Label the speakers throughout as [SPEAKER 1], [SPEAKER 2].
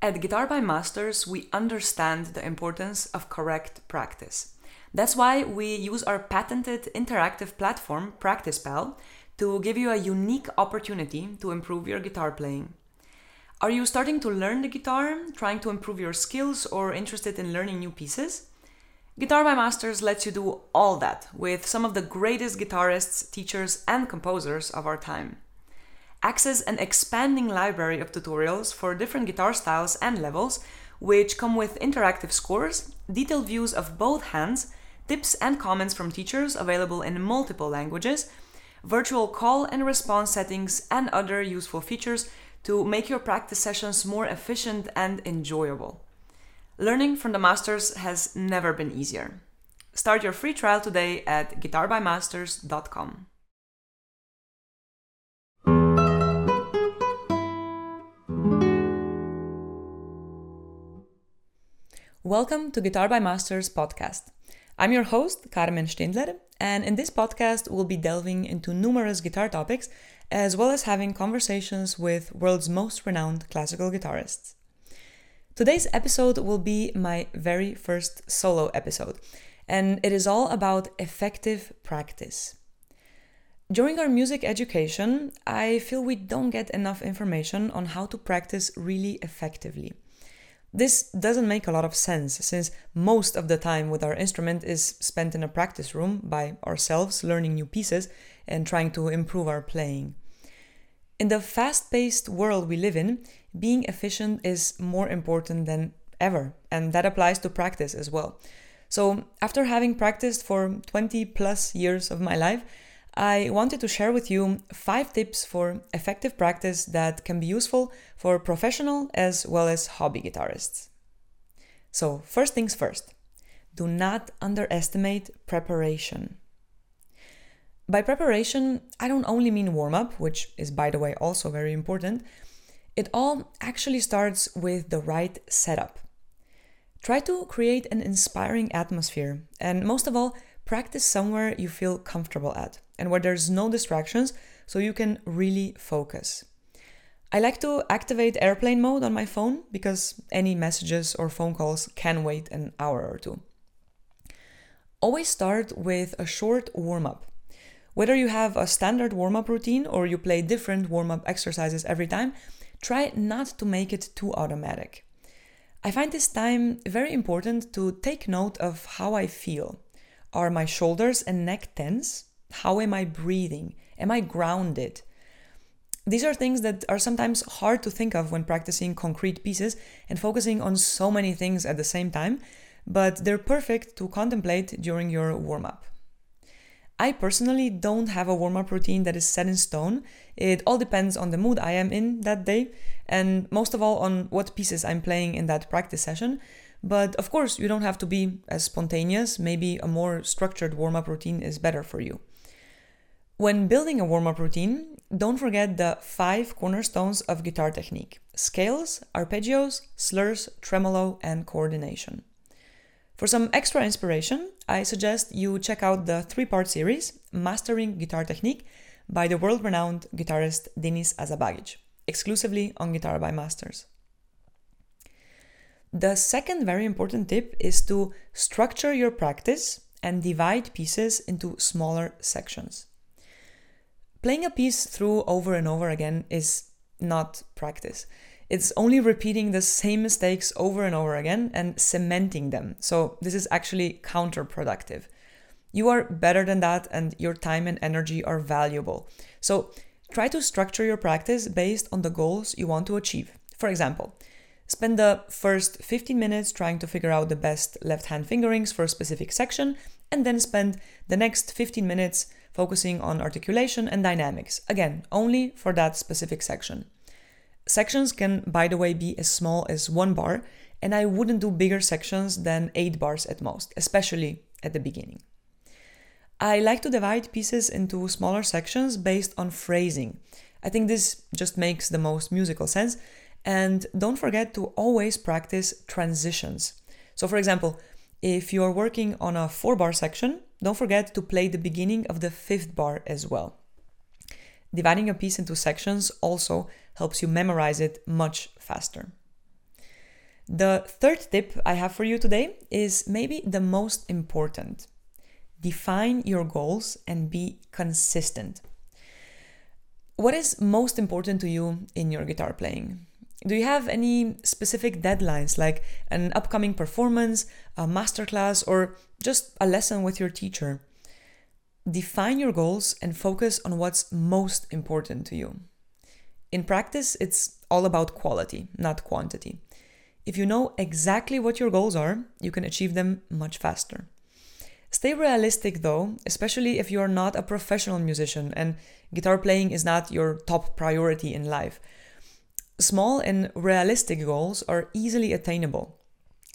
[SPEAKER 1] At Guitar by Masters, we understand the importance of correct practice. That's why we use our patented interactive platform, PracticePal, to give you a unique opportunity to improve your guitar playing. Are you starting to learn the guitar, trying to improve your skills, or interested in learning new pieces? Guitar by Masters lets you do all that with some of the greatest guitarists, teachers, and composers of our time access an expanding library of tutorials for different guitar styles and levels, which come with interactive scores, detailed views of both hands, tips and comments from teachers available in multiple languages, virtual call and response settings, and other useful features to make your practice sessions more efficient and enjoyable. Learning from the masters has never been easier. Start your free trial today at guitarbymasters.com. Welcome to Guitar by Masters podcast. I'm your host, Karmen Stendler, and in this podcast, we'll be delving into numerous guitar topics as well as having conversations with world's most renowned classical guitarists. Today's episode will be my very first solo episode, and it is all about effective practice. During our music education, I feel we don't get enough information on how to practice really effectively. This doesn't make a lot of sense since most of the time with our instrument is spent in a practice room by ourselves learning new pieces and trying to improve our playing. In the fast paced world we live in, being efficient is more important than ever, and that applies to practice as well. So, after having practiced for 20 plus years of my life, I wanted to share with you five tips for effective practice that can be useful for professional as well as hobby guitarists. So, first things first, do not underestimate preparation. By preparation, I don't only mean warm up, which is, by the way, also very important. It all actually starts with the right setup. Try to create an inspiring atmosphere, and most of all, practice somewhere you feel comfortable at and where there's no distractions so you can really focus. I like to activate airplane mode on my phone because any messages or phone calls can wait an hour or two. Always start with a short warm up. Whether you have a standard warm up routine or you play different warm up exercises every time, try not to make it too automatic. I find this time very important to take note of how I feel. Are my shoulders and neck tense? How am I breathing? Am I grounded? These are things that are sometimes hard to think of when practicing concrete pieces and focusing on so many things at the same time, but they're perfect to contemplate during your warm up. I personally don't have a warm up routine that is set in stone. It all depends on the mood I am in that day, and most of all on what pieces I'm playing in that practice session. But of course, you don't have to be as spontaneous. Maybe a more structured warm up routine is better for you. When building a warm up routine, don't forget the five cornerstones of guitar technique scales, arpeggios, slurs, tremolo, and coordination. For some extra inspiration, I suggest you check out the three part series, Mastering Guitar Technique, by the world renowned guitarist Denis Azabagic, exclusively on Guitar by Masters. The second very important tip is to structure your practice and divide pieces into smaller sections. Playing a piece through over and over again is not practice. It's only repeating the same mistakes over and over again and cementing them. So, this is actually counterproductive. You are better than that, and your time and energy are valuable. So, try to structure your practice based on the goals you want to achieve. For example, spend the first 15 minutes trying to figure out the best left hand fingerings for a specific section, and then spend the next 15 minutes focusing on articulation and dynamics, again, only for that specific section. Sections can, by the way, be as small as one bar, and I wouldn't do bigger sections than eight bars at most, especially at the beginning. I like to divide pieces into smaller sections based on phrasing. I think this just makes the most musical sense. And don't forget to always practice transitions. So, for example, if you're working on a four bar section, don't forget to play the beginning of the fifth bar as well. Dividing a piece into sections also helps you memorize it much faster. The third tip I have for you today is maybe the most important. Define your goals and be consistent. What is most important to you in your guitar playing? Do you have any specific deadlines like an upcoming performance, a masterclass, or just a lesson with your teacher? Define your goals and focus on what's most important to you. In practice, it's all about quality, not quantity. If you know exactly what your goals are, you can achieve them much faster. Stay realistic though, especially if you're not a professional musician and guitar playing is not your top priority in life. Small and realistic goals are easily attainable.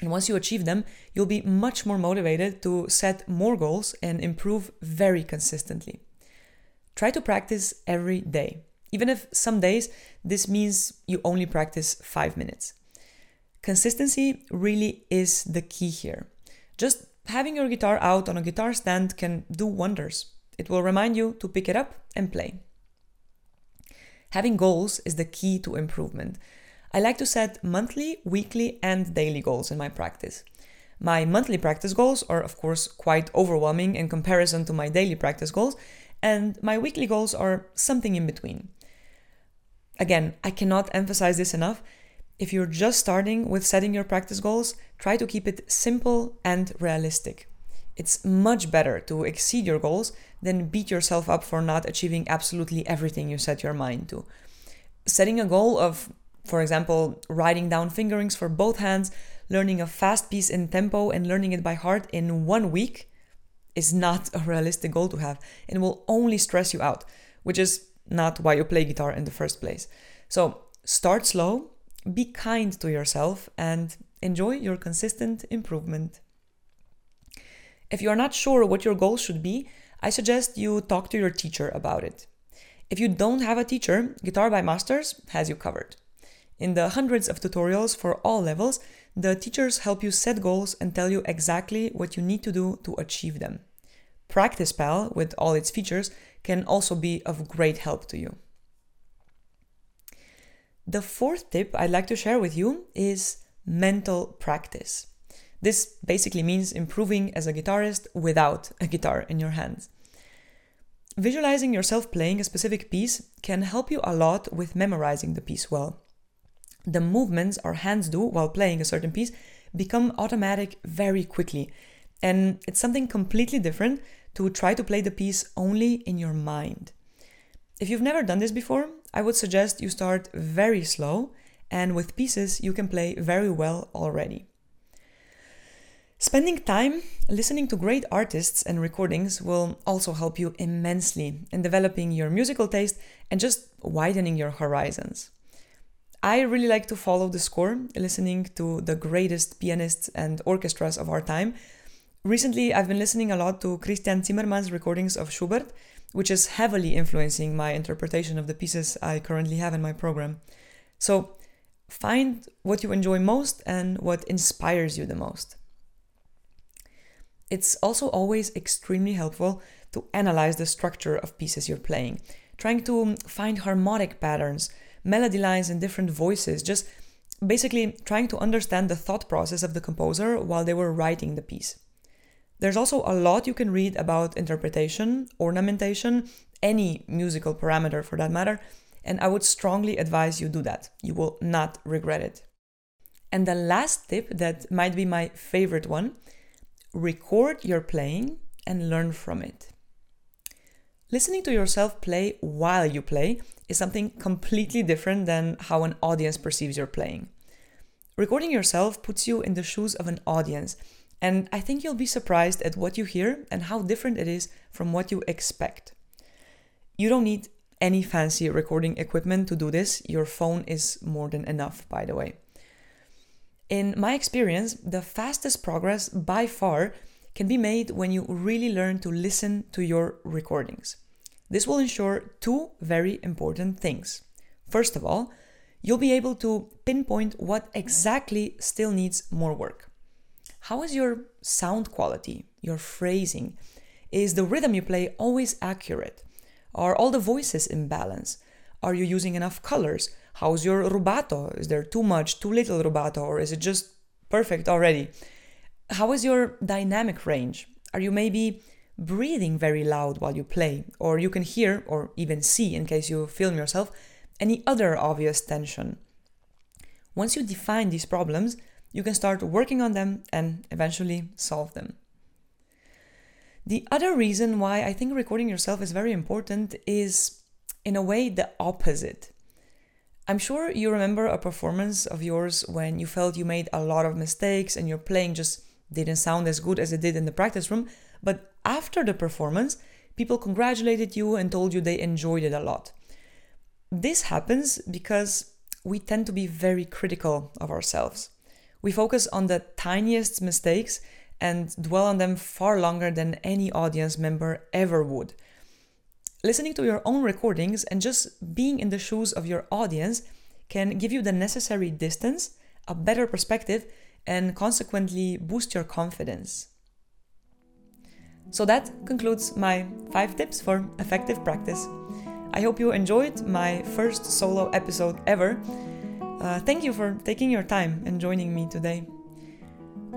[SPEAKER 1] And once you achieve them, you'll be much more motivated to set more goals and improve very consistently. Try to practice every day, even if some days this means you only practice five minutes. Consistency really is the key here. Just having your guitar out on a guitar stand can do wonders. It will remind you to pick it up and play. Having goals is the key to improvement. I like to set monthly, weekly, and daily goals in my practice. My monthly practice goals are, of course, quite overwhelming in comparison to my daily practice goals, and my weekly goals are something in between. Again, I cannot emphasize this enough. If you're just starting with setting your practice goals, try to keep it simple and realistic. It's much better to exceed your goals than beat yourself up for not achieving absolutely everything you set your mind to. Setting a goal of, for example, writing down fingerings for both hands, learning a fast piece in tempo, and learning it by heart in one week is not a realistic goal to have and will only stress you out, which is not why you play guitar in the first place. So start slow be kind to yourself and enjoy your consistent improvement. If you are not sure what your goals should be, I suggest you talk to your teacher about it. If you don't have a teacher, Guitar by Masters has you covered. In the hundreds of tutorials for all levels, the teachers help you set goals and tell you exactly what you need to do to achieve them. Practice Pal, with all its features, can also be of great help to you. The fourth tip I'd like to share with you is mental practice. This basically means improving as a guitarist without a guitar in your hands. Visualizing yourself playing a specific piece can help you a lot with memorizing the piece well. The movements our hands do while playing a certain piece become automatic very quickly, and it's something completely different to try to play the piece only in your mind. If you've never done this before, I would suggest you start very slow, and with pieces you can play very well already. Spending time listening to great artists and recordings will also help you immensely in developing your musical taste and just widening your horizons. I really like to follow the score, listening to the greatest pianists and orchestras of our time. Recently, I've been listening a lot to Krystian Zimerman's recordings of Schubert, which is heavily influencing my interpretation of the pieces I currently have in my program. So find what you enjoy most and what inspires you the most. It's also always extremely helpful to analyze the structure of pieces you're playing, trying to um, find harmonic patterns, melody lines, and different voices, just basically trying to understand the thought process of the composer while they were writing the piece. There's also a lot you can read about interpretation, ornamentation, any musical parameter for that matter, and I would strongly advise you do that. You will not regret it. And the last tip that might be my favorite one record your playing and learn from it. Listening to yourself play while you play is something completely different than how an audience perceives your playing. Recording yourself puts you in the shoes of an audience and I think you'll be surprised at what you hear and how different it is from what you expect. You don't need any fancy recording equipment to do this, your phone is more than enough, by the way. In my experience, the fastest progress by far can be made when you really learn to listen to your recordings. This will ensure two very important things. First of all, you'll be able to pinpoint what exactly still needs more work. How is your sound quality, your phrasing? Is the rhythm you play always accurate? Are all the voices in balance? Are you using enough colors? How's your rubato? Is there too much, too little rubato, or is it just perfect already? How is your dynamic range? Are you maybe breathing very loud while you play? Or you can hear, or even see in case you film yourself, any other obvious tension? Once you define these problems, you can start working on them and eventually solve them. The other reason why I think recording yourself is very important is, in a way, the opposite. I'm sure you remember a performance of yours when you felt you made a lot of mistakes and your playing just didn't sound as good as it did in the practice room, but after the performance, people congratulated you and told you they enjoyed it a lot. This happens because we tend to be very critical of ourselves. We focus on the tiniest mistakes and dwell on them far longer than any audience member ever would. Listening to your own recordings and just being in the shoes of your audience can give you the necessary distance, a better perspective, and consequently boost your confidence. So that concludes my five tips for effective practice. I hope you enjoyed my first solo episode ever uh, thank you for taking your time and joining me today.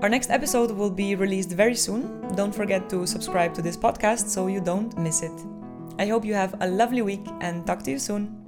[SPEAKER 1] Our next episode will be released very soon. Don't forget to subscribe to this podcast so you don't miss it. I hope you have a lovely week and talk to you soon.